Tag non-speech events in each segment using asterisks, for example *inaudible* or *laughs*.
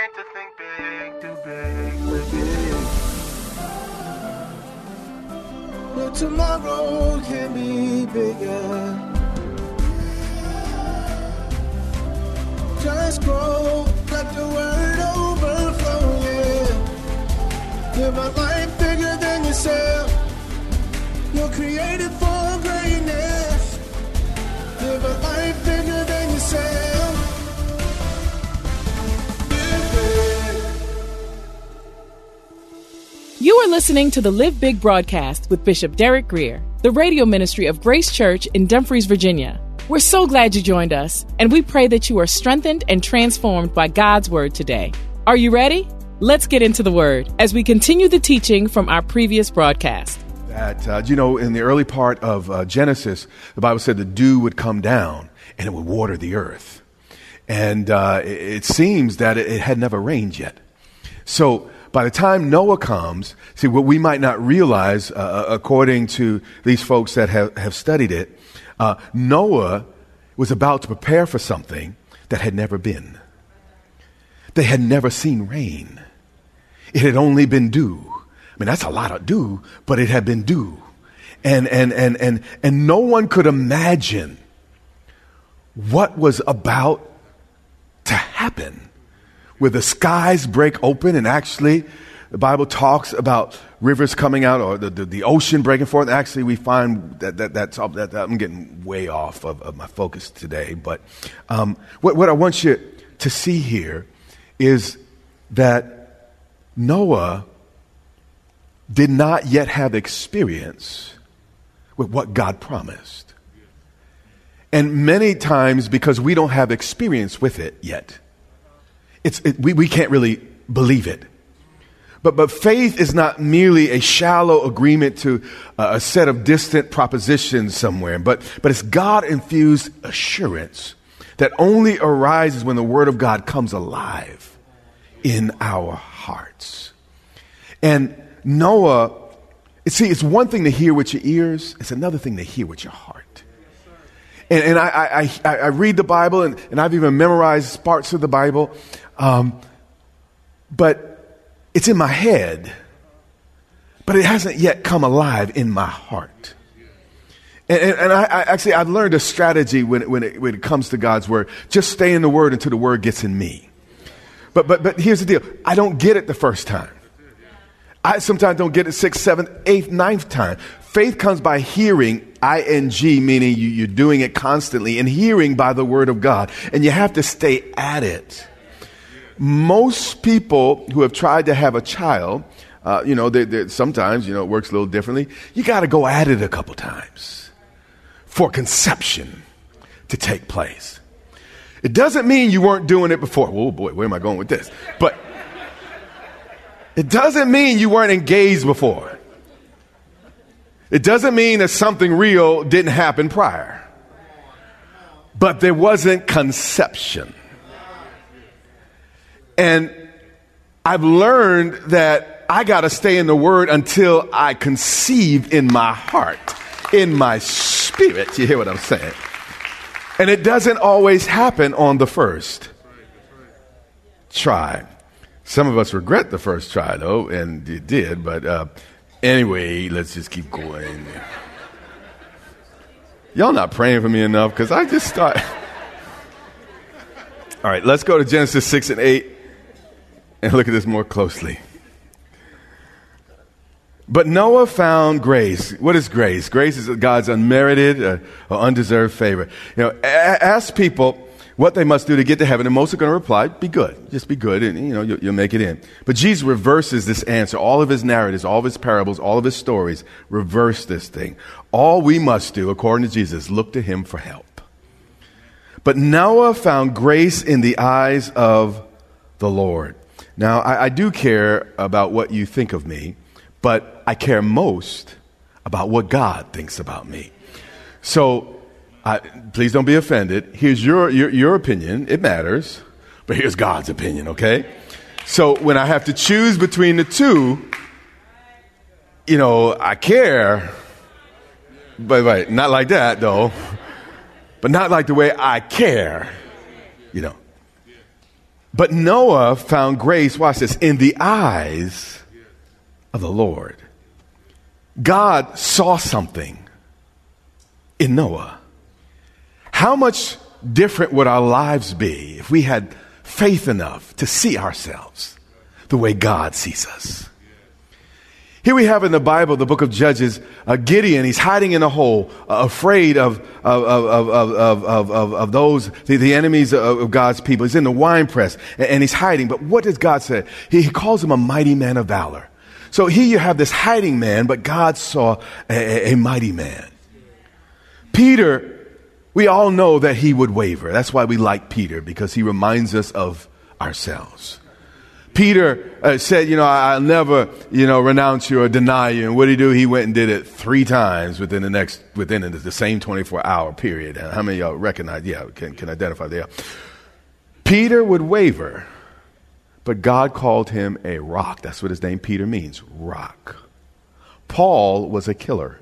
trained to think big, too big, big. But tomorrow can be bigger. Just grow, let the word overflow, yeah. Live a life bigger than yourself. You're created listening to the Live Big broadcast with Bishop Derek Grier, the radio ministry of Grace Church in Dumfries, Virginia. We're so glad you joined us, and we pray that you are strengthened and transformed by God's word today. Are you ready? Let's get into the word as we continue the teaching from our previous broadcast. That, uh, you know, in the early part of uh, Genesis, the Bible said the dew would come down and it would water the earth. And uh, it, it seems that it, it had never rained yet. So, by the time Noah comes, see, what we might not realize, uh, according to these folks that have, have studied it, uh, Noah was about to prepare for something that had never been. They had never seen rain. It had only been dew. I mean, that's a lot of dew, but it had been dew. And, and, and, and, and no one could imagine what was about to happen where the skies break open and actually the Bible talks about rivers coming out or the, the, the ocean breaking forth. Actually, we find that, that, that's, that, that I'm getting way off of, of my focus today. But um, what, what I want you to see here is that Noah did not yet have experience with what God promised. And many times, because we don't have experience with it yet, it's, it, we, we can't really believe it. But, but faith is not merely a shallow agreement to uh, a set of distant propositions somewhere, but, but it's God infused assurance that only arises when the Word of God comes alive in our hearts. And Noah, see, it's one thing to hear with your ears, it's another thing to hear with your heart. And, and I, I, I, read the Bible, and, and I've even memorized parts of the Bible. Um, but it's in my head, but it hasn't yet come alive in my heart. And, and, and I, I, actually, I've learned a strategy when, when, it, when it comes to God's word. Just stay in the word until the word gets in me. But, but, but here's the deal I don't get it the first time. I sometimes don't get it sixth, seventh, eighth, ninth time. Faith comes by hearing, ing, meaning you, you're doing it constantly, and hearing by the word of God. And you have to stay at it most people who have tried to have a child, uh, you know, they, they, sometimes, you know, it works a little differently. You got to go at it a couple times for conception to take place. It doesn't mean you weren't doing it before. Oh boy, where am I going with this? But it doesn't mean you weren't engaged before. It doesn't mean that something real didn't happen prior. But there wasn't conception. And I've learned that I got to stay in the Word until I conceive in my heart, in my spirit. You hear what I'm saying? And it doesn't always happen on the first try. Some of us regret the first try, though, and it did, but uh, anyway, let's just keep going. Y'all not praying for me enough because I just start. *laughs* All right, let's go to Genesis 6 and 8 and look at this more closely. But Noah found grace. What is grace? Grace is God's unmerited uh, or undeserved favor. You know, ask people what they must do to get to heaven, and most are going to reply, "Be good. Just be good, and you know you'll, you'll make it in." But Jesus reverses this answer. All of his narratives, all of his parables, all of his stories reverse this thing. All we must do, according to Jesus, look to him for help. But Noah found grace in the eyes of the Lord. Now, I, I do care about what you think of me, but I care most about what God thinks about me. So, please don't be offended. Here's your, your, your opinion. It matters. But here's God's opinion, okay? So when I have to choose between the two, you know, I care, but right, not like that though, but not like the way I care, you know. But Noah found grace, watch this, in the eyes of the Lord. God saw something in Noah. How much different would our lives be if we had faith enough to see ourselves the way God sees us? Here we have in the Bible, the book of Judges, uh, Gideon, he's hiding in a hole, uh, afraid of, of, of, of, of, of, of, those, the, the enemies of, of, God's people. He's in the wine press and, and, he's hiding. But what does God say? He, he, calls him a mighty man of valor. So here you have this hiding man, but God saw a, a, a mighty man. Peter, we all know that he would waver. That's why we like Peter, because he reminds us of ourselves. Peter uh, said, you know, I'll never, you know, renounce you or deny you. And what did he do? He went and did it three times within the next, within the same 24 hour period. How many of y'all recognize, yeah, can, can identify there? Peter would waver, but God called him a rock. That's what his name Peter means, rock. Paul was a killer.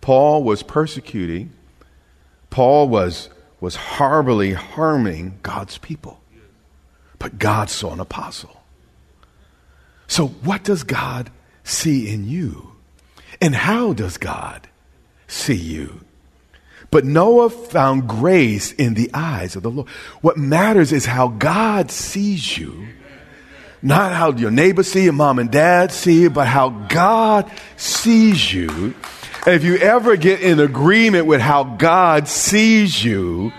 Paul was persecuting. Paul was, was horribly harming God's people but God saw an apostle. So, what does God see in you? And how does God see you? But Noah found grace in the eyes of the Lord. What matters is how God sees you. Not how your neighbor see you, mom and dad see you, but how God sees you. And if you ever get in agreement with how God sees you,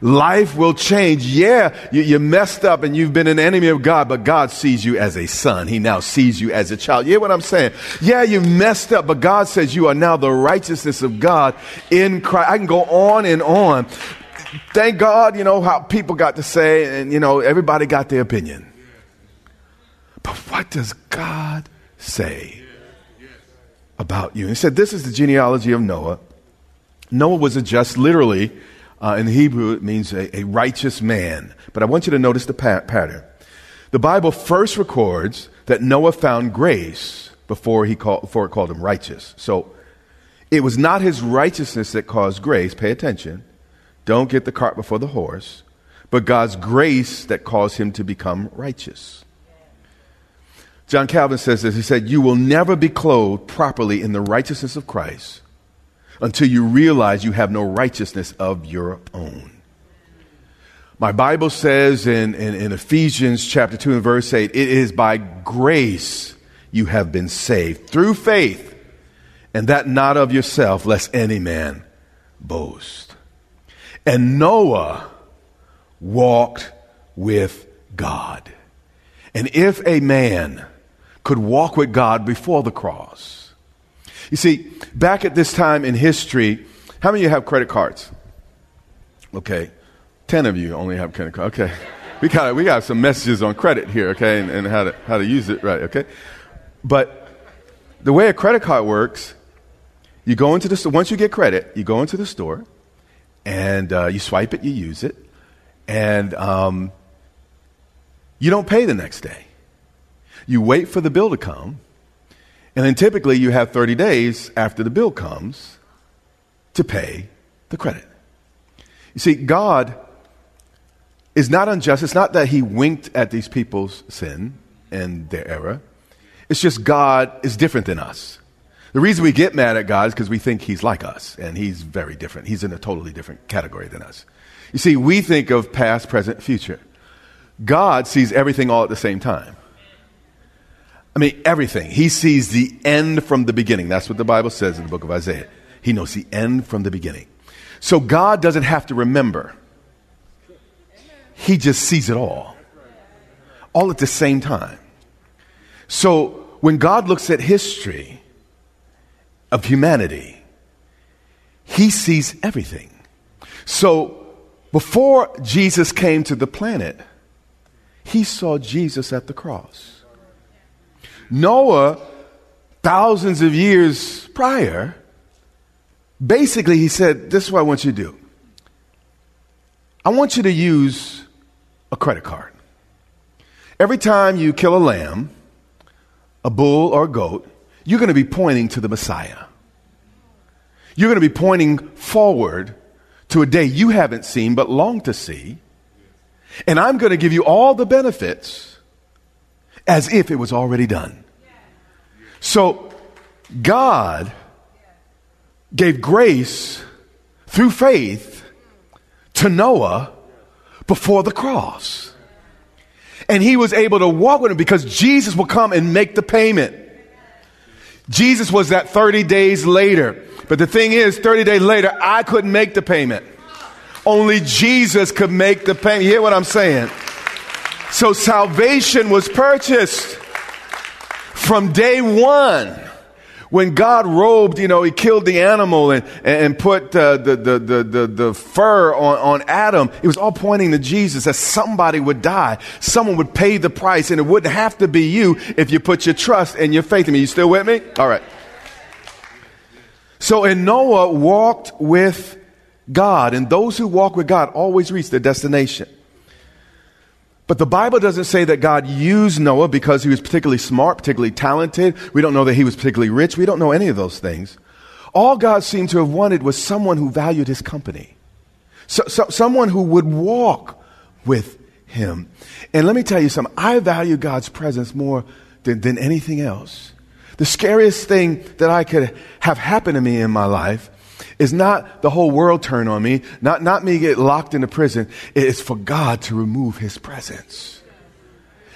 life will change. Yeah, you, you, messed up and you've been an enemy of God, but God sees you as a son. He now sees you as a child. You hear what I'm saying? Yeah, you messed up, but God says you are now the righteousness of God in Christ. I can go on and on. Thank God, you know, how people got to say, and, you know, everybody got their opinion. But what does God say about you? He said, This is the genealogy of Noah. Noah was a just, literally, uh, in Hebrew, it means a, a, righteous man. But I want you to notice the pa- pattern. The Bible first records that Noah found grace before, he called, before it called him righteous. So it was not his righteousness that caused grace. Pay attention. Don't get the cart before the horse. But God's grace that caused him to become righteous. John Calvin says this. He said, You will never be clothed properly in the righteousness of Christ until you realize you have no righteousness of your own. My Bible says in, in, in, Ephesians chapter 2 and verse 8, it is by grace you have been saved through faith, and that not of yourself, lest any man boast. And Noah walked with God. And if a man could walk with God before the cross, you see, back at this time in history, how many of you have credit cards? Okay. Ten of you only have credit cards. Okay. *laughs* We got, we got some messages on credit here, okay, and, and how, to, how to use it right, okay? But the way a credit card works, you go into the store, once you get credit, you go into the store and uh, you swipe it, you use it, and um, you don't pay the next day. You wait for the bill to come, and then typically you have 30 days after the bill comes to pay the credit. You see, God is not unjust. It's not that He winked at these people's sin and their error. It's just God is different than us. The reason we get mad at God is because we think He's like us, and He's very different. He's in a totally different category than us. You see, we think of past, present, future. God sees everything all at the same time. I mean, everything. He sees the end from the beginning. That's what the Bible says in the book of Isaiah. He knows the end from the beginning. So God doesn't have to remember, He just sees it all, all at the same time. So when God looks at history of humanity, He sees everything. So before Jesus came to the planet, He saw Jesus at the cross. Noah, thousands of years prior, basically he said, This is what I want you to do. I want you to use a credit card. Every time you kill a lamb, a bull, or a goat, you're going to be pointing to the Messiah. You're going to be pointing forward to a day you haven't seen but long to see. And I'm going to give you all the benefits as if it was already done. So, God gave grace through faith to Noah before the cross. And he was able to walk with him because Jesus will come and make the payment. Jesus was that 30 days later. But the thing is, 30 days later, I couldn't make the payment. Only Jesus could make the payment. You hear what I'm saying? So salvation was purchased from day one when God robed, you know, he killed the animal and, and put uh, the, the, the, the, the fur on, on Adam, it was all pointing to Jesus that somebody would die. Someone would pay the price, and it wouldn't have to be you if you put your trust and your faith in me. You still with me? All right. So, and Noah walked with God, and those who walk with God always reach their destination. But the Bible doesn't say that God used Noah because he was particularly smart, particularly talented. We don't know that he was particularly rich. We don't know any of those things. All God seemed to have wanted was someone who valued his company, so, so, someone who would walk with him. And let me tell you something I value God's presence more than, than anything else. The scariest thing that I could have happen to me in my life is not the whole world turn on me, not, not me get locked into prison. It's for God to remove his presence,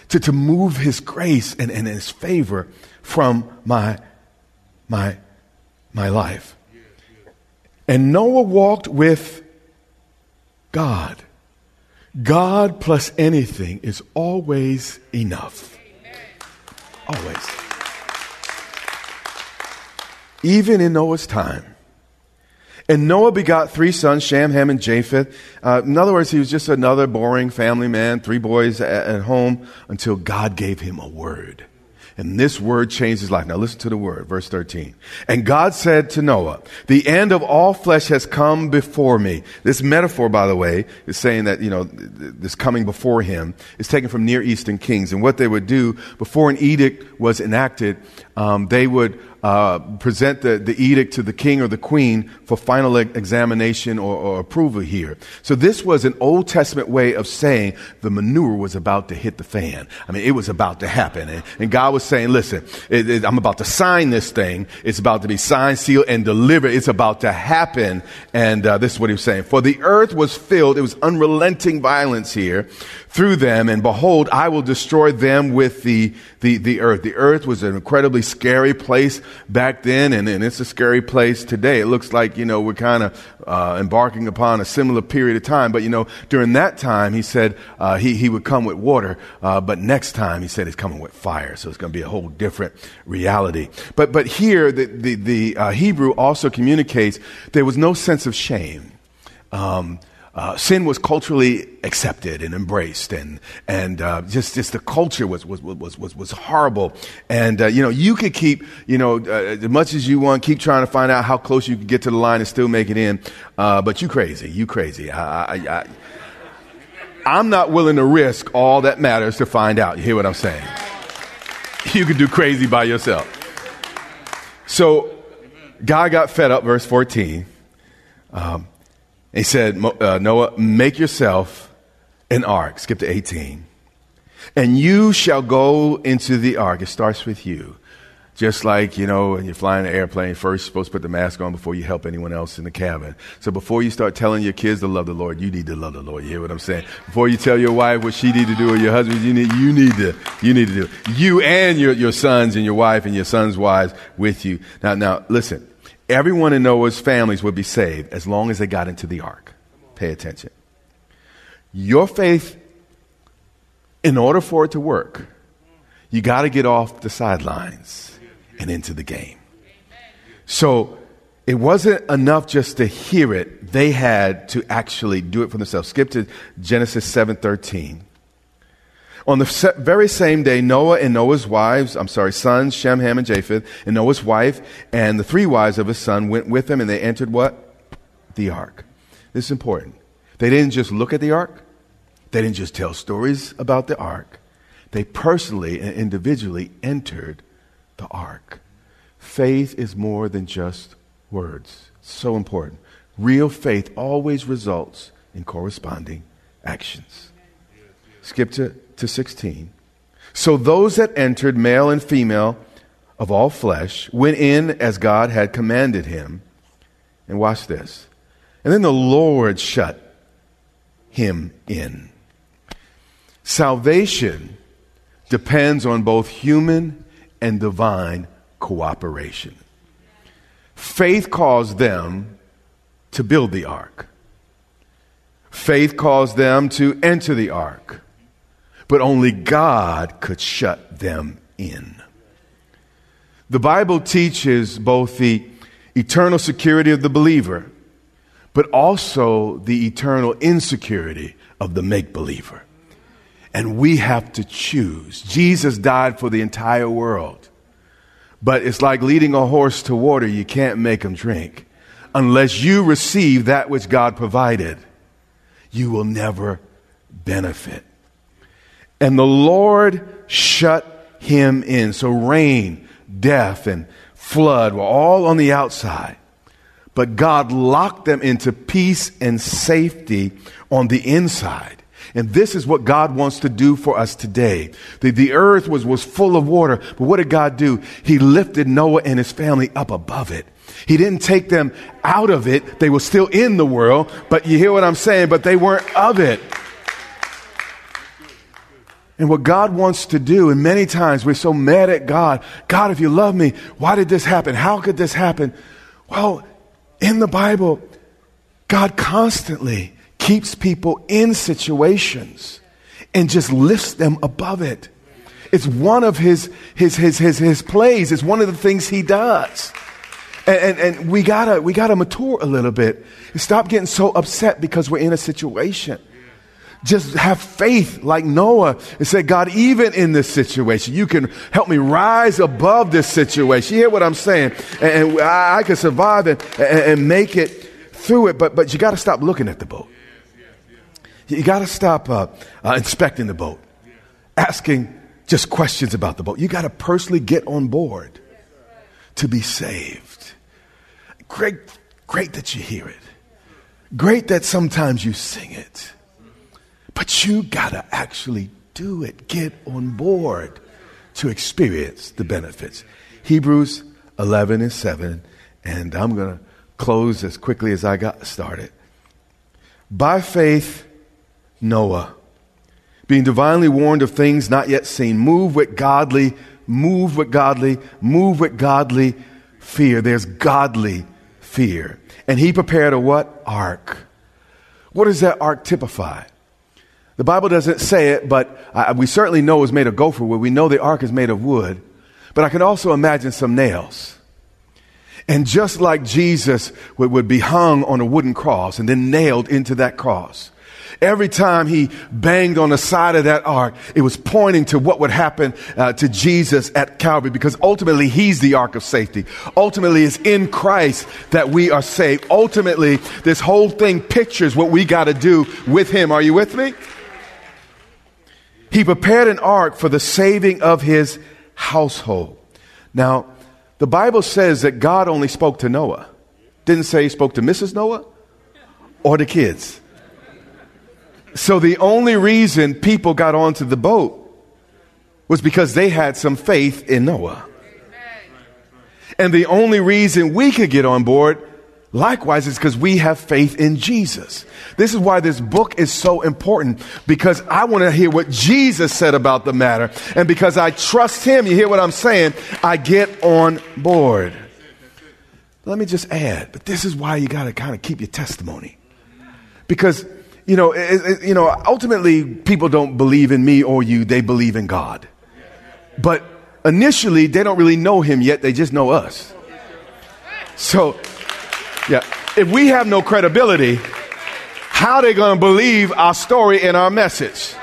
to, to move his grace and, and his favor from my, my, my life. And Noah walked with God. God plus anything is always enough. Always. Even in Noah's time, and Noah begot three sons, Shem, Ham, and Japheth. Uh, in other words, he was just another boring family man, three boys at, at home, until God gave him a word. And this word changed his life. Now listen to the word, verse 13. And God said to Noah, the end of all flesh has come before me. This metaphor, by the way, is saying that, you know, this coming before him is taken from Near Eastern kings. And what they would do before an edict was enacted, um, they would uh, present the, the edict to the king or the queen for final examination or, or, approval here. So this was an Old Testament way of saying the manure was about to hit the fan. I mean, it was about to happen. And, and God was saying, listen, it, it, I'm about to sign this thing. It's about to be signed, sealed, and delivered. It's about to happen. And uh, this is what he was saying. For the earth was filled, it was unrelenting violence here through them, and behold, I will destroy them with the, the, the earth. The earth was an incredibly scary place back then, and, and it's a scary place today. It looks like, you know, we're kind of uh, embarking upon a similar period of time. But, you know, during that time, he said uh, he, he would come with water, uh, but next time, he said he's coming with fire. So it's going to be a whole different reality. But, but here, the, the, the uh, Hebrew also communicates there was no sense of shame. Um, uh, sin was culturally accepted and embraced, and and uh, just just the culture was was was was, was horrible. And uh, you know, you could keep you know uh, as much as you want, keep trying to find out how close you can get to the line and still make it in. Uh, but you crazy, you crazy. I, I, I, I'm not willing to risk all that matters to find out. You hear what I'm saying? You can do crazy by yourself. So, God got fed up. Verse 14. Um, he said, uh, Noah, make yourself an ark. Skip to 18. And you shall go into the ark. It starts with you. Just like, you know, when you're flying an airplane, first you're supposed to put the mask on before you help anyone else in the cabin. So before you start telling your kids to love the Lord, you need to love the Lord. You hear what I'm saying? Before you tell your wife what she need to do or your husband, you need, you need to, you need to do it. You and your, your sons and your wife and your sons' wives with you. Now, now, listen everyone in Noah's families would be saved as long as they got into the ark. Pay attention. Your faith, in order for it to work, you got to get off the sidelines and into the game. So it wasn't enough just to hear it. They had to actually do it for themselves. Skip to Genesis 7:13. On the very same day, Noah and Noah's wives, I'm sorry, sons, Shem, Ham, and Japheth, and Noah's wife, and the three wives of his son went with him, and they entered what? The ark. This is important. They didn't just look at the ark, they didn't just tell stories about the ark. They personally and individually entered the ark. Faith is more than just words. So important. Real faith always results in corresponding actions. skip to, to 16. So those that entered, male and female of all flesh, went in as God had commanded him. And watch this. And then the Lord shut him in. Salvation depends on both human and divine cooperation. Faith caused them to build the ark. Faith caused them to enter the ark, but only God could shut them in. The Bible teaches both the eternal security of the believer, but also the eternal insecurity of the make believer. And we have to choose. Jesus died for the entire world. But it's like leading a horse to water. You can't make him drink unless you receive that which God provided you will never benefit. And the Lord shut him in. So rain, death, and flood were all on the outside. But God locked them into peace and safety on the inside. And this is what God wants to do for us today. The, the earth was, was full of water, but what did God do? He lifted Noah and his family up above it. He didn't take them out of it. They were still in the world, but you hear what I'm saying? But they weren't of it. And what God wants to do, and many times we're so mad at God God, if you love me, why did this happen? How could this happen? Well, in the Bible, God constantly keeps people in situations and just lifts them above it. It's one of his, his, his, his, his plays, it's one of the things he does. And, and, and, we gotta, we gotta mature a little bit. Stop getting so upset because we're in a situation. Just have faith like Noah and say, God, even in this situation, you can help me rise above this situation. You hear what I'm saying? And, and I, I, can survive and, and, make it through it, but, but you gotta stop looking at the boat. You gotta stop uh, uh, inspecting the boat, asking just questions about the boat. You gotta personally get on board to be saved. Great, great that you hear it. Great that sometimes you sing it. But you gotta actually do it. Get on board to experience the benefits. Hebrews 11 and 7, and I'm gonna close as quickly as I got started. By faith, Noah, being divinely warned of things not yet seen, move with godly, move with godly, move with godly fear. There's godly fear. And he prepared a what? Ark. What does that ark typify? The Bible doesn't say it, but we certainly know it's made of gopher wood. We know the ark is made of wood. But I can also imagine some nails. And just like Jesus would, would be hung on a wooden cross and then nailed into that cross, Every time he banged on the side of that ark, it was pointing to what would happen uh, to Jesus at Calvary because ultimately he's the ark of safety. Ultimately, it's in Christ that we are saved. Ultimately, this whole thing pictures what we got to do with him. Are you with me? He prepared an ark for the saving of his household. Now, the Bible says that God only spoke to Noah. Didn't say he spoke to Mrs. Noah or the kids. So the only reason people got onto the boat was because they had some faith in Noah. And the only reason we could get on board, likewise, it's because we have faith in Jesus. This is why this book is so important because I want to hear what Jesus said about the matter. And because I trust him, you hear what I'm saying? I get on board. Let me just add, but this is why you got to kind of keep your testimony. Because you know, it, it, you know, ultimately people don't believe in me or you, they believe in God. But initially they don't really know him yet, they just know us. So, yeah, if we have no credibility, how are they going to believe our story and our message?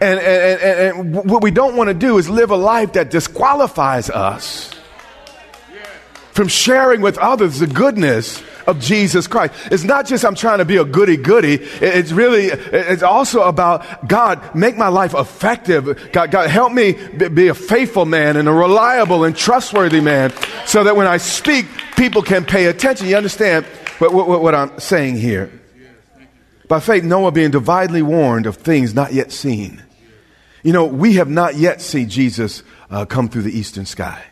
And, and, and, and what we don't want to do is live a life that disqualifies us from sharing with others the goodness of Jesus Christ. It's not just I'm trying to be a goody goody. It's really, it's also about God, make my life effective. God, God, help me be a faithful man and a reliable and trustworthy man so that when I speak, people can pay attention. You understand what, what, what I'm saying here? By faith, Noah being divinely warned of things not yet seen. You know, we have not yet seen Jesus uh, come through the eastern sky.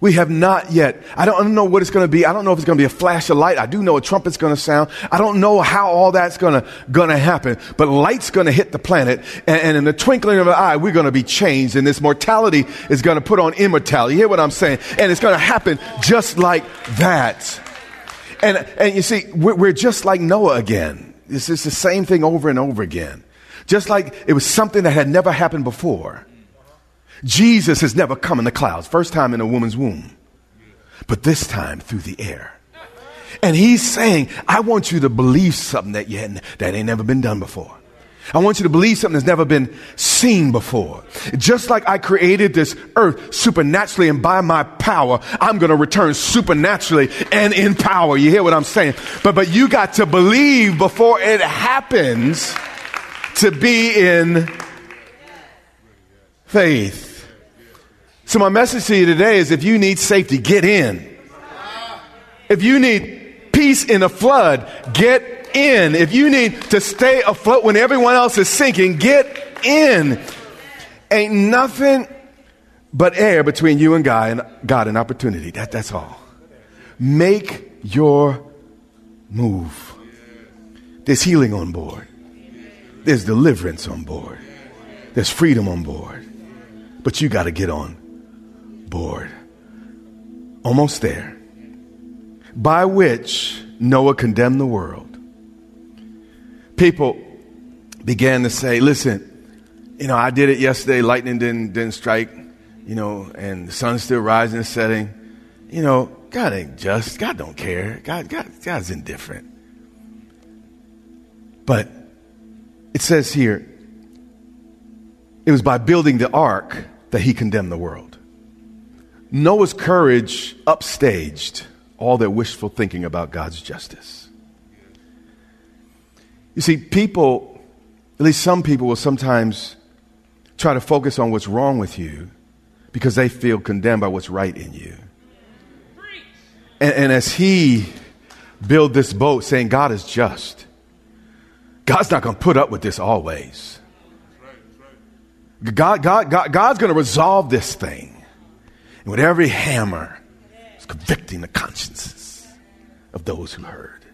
We have not yet. I don't, I don't know what it's going to be. I don't know if it's going to be a flash of light. I do know a trumpet's going to sound. I don't know how all that's going to, happen. But light's going to hit the planet. And, and in the twinkling of an eye, we're going to be changed. And this mortality is going to put on immortality. You hear what I'm saying? And it's going to happen just like that. And, and you see, we're, we're just like Noah again. It's, it's the same thing over and over again. Just like it was something that had never happened before. Jesus has never come in the clouds, first time in a woman's womb, but this time through the air. And he's saying, I want you to believe something that, you that ain't never been done before. I want you to believe something that's never been seen before. Just like I created this earth supernaturally and by my power, I'm going to return supernaturally and in power. You hear what I'm saying? But, but you got to believe before it happens to be in faith. So, my message to you today is if you need safety, get in. If you need peace in a flood, get in. If you need to stay afloat when everyone else is sinking, get in. Ain't nothing but air between you and God and God and opportunity. That, that's all. Make your move. There's healing on board. There's deliverance on board. There's freedom on board. But you got to get on board. Almost there. By which Noah condemned the world. People began to say, listen, you know, I did it yesterday, lightning didn't, didn't strike, you know, and the sun's still rising and setting. You know, God ain't just. God don't care. God, God, God's indifferent. But it says here, it was by building the ark that he condemned the world. Noah's courage upstaged all their wishful thinking about God's justice. You see, people, at least some people, will sometimes try to focus on what's wrong with you because they feel condemned by what's right in you. And, and as he built this boat saying, God is just, God's not going to put up with this always. God, God, God, God's going to resolve this thing. And with every hammer, it's convicting the consciences of those who heard.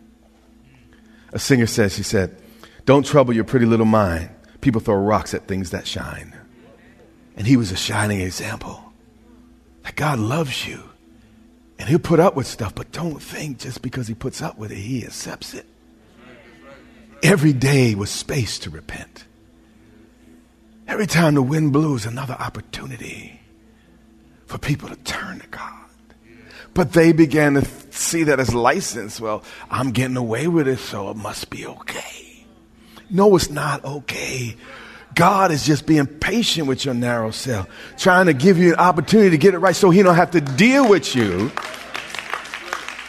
A singer says, she said, Don't trouble your pretty little mind. People throw rocks at things that shine. And he was a shining example that God loves you. And he'll put up with stuff, but don't think just because he puts up with it, he accepts it. Every day was space to repent. Every time the wind blows, another opportunity for people to turn to God. But they began to see that as license. Well, I'm getting away with it, so it must be okay. No, it's not okay. God is just being patient with your narrow cell, trying to give you an opportunity to get it right so he don't have to deal with you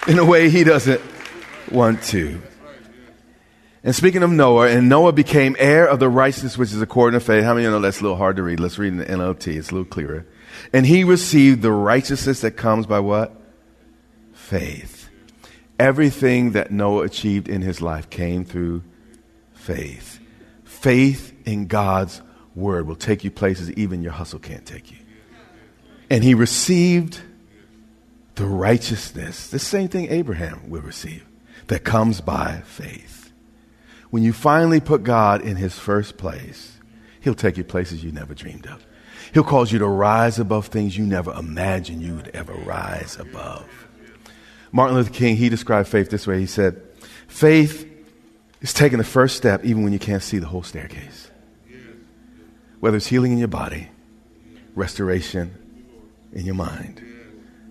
in a way he doesn't want to. And speaking of Noah, and Noah became heir of the righteousness which is according to faith. How many of you know that's a little hard to read? Let's read in the NLT. It's a little clearer. And he received the righteousness that comes by what? Faith. Everything that Noah achieved in his life came through faith. Faith in God's word will take you places even your hustle can't take you. And he received the righteousness, the same thing Abraham will receive, that comes by faith. When you finally put God in his first place, he'll take you places you never dreamed of. He'll cause you to rise above things you never imagined you would ever rise above. Martin Luther King, he described faith this way. He said, Faith is taking the first step even when you can't see the whole staircase. Whether it's healing in your body, restoration in your mind,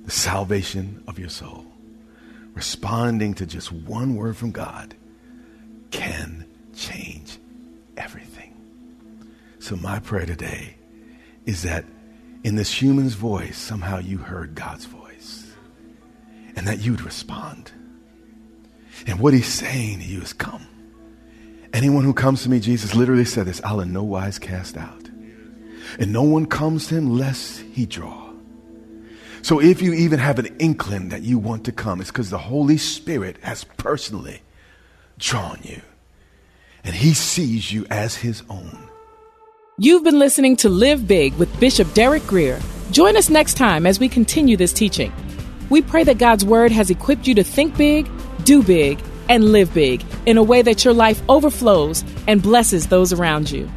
the salvation of your soul, responding to just one word from God can change everything. So, my prayer today is that in this human's voice, somehow you heard God's voice and that you'd respond. And what he's saying to you is come. Anyone who comes to me, Jesus literally said this, I'll in no wise cast out. And no one comes to him lest he draw. So if you even have an inkling that you want to come, it's because the Holy Spirit has personally drawn you. and he sees you as his own. You've been listening to Live Big with Bishop Derek Grier. Join us next time as we continue this teaching. We pray that God's Word has equipped you to think big, do big, and live big in a way that your life overflows and blesses those around you.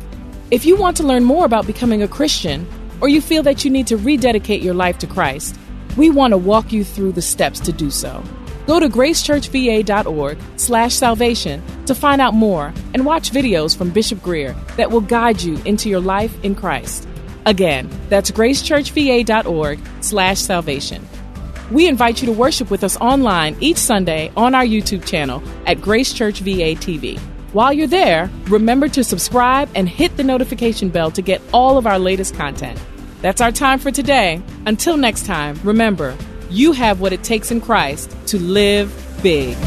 If you want to learn more about becoming a Christian, or you feel that you need to rededicate your life to Christ, we want to walk you through the steps to do so. Go to gracechurchva.org slash salvation to find out more and watch videos from Bishop Grier that will guide you into your life in Christ. Again, that's gracechurchva.org slash salvation. We invite you to worship with us online each Sunday on our YouTube channel at Grace Church VA TV. While you're there, remember to subscribe and hit the notification bell to get all of our latest content. That's our time for today. Until next time, remember, you have what it takes in Christ to live big.